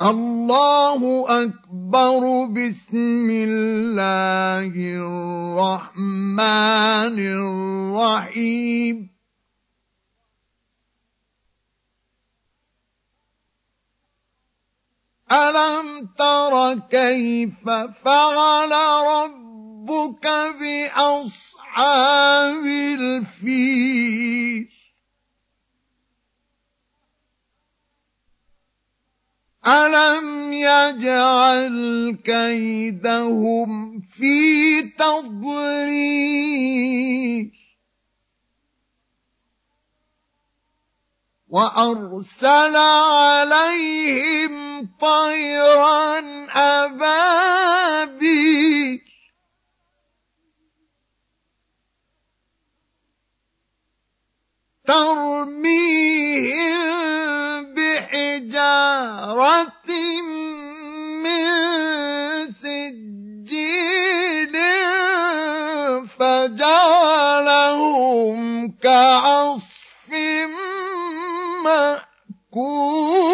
الله أكبر بسم الله الرحمن الرحيم. ألم تر كيف فعل ربك بأصحاب ألم يجعل كيدهم في تضليل وأرسل عليهم طيرا أبابيل ترميهم سجيل فجعلهم كعصف مأكول.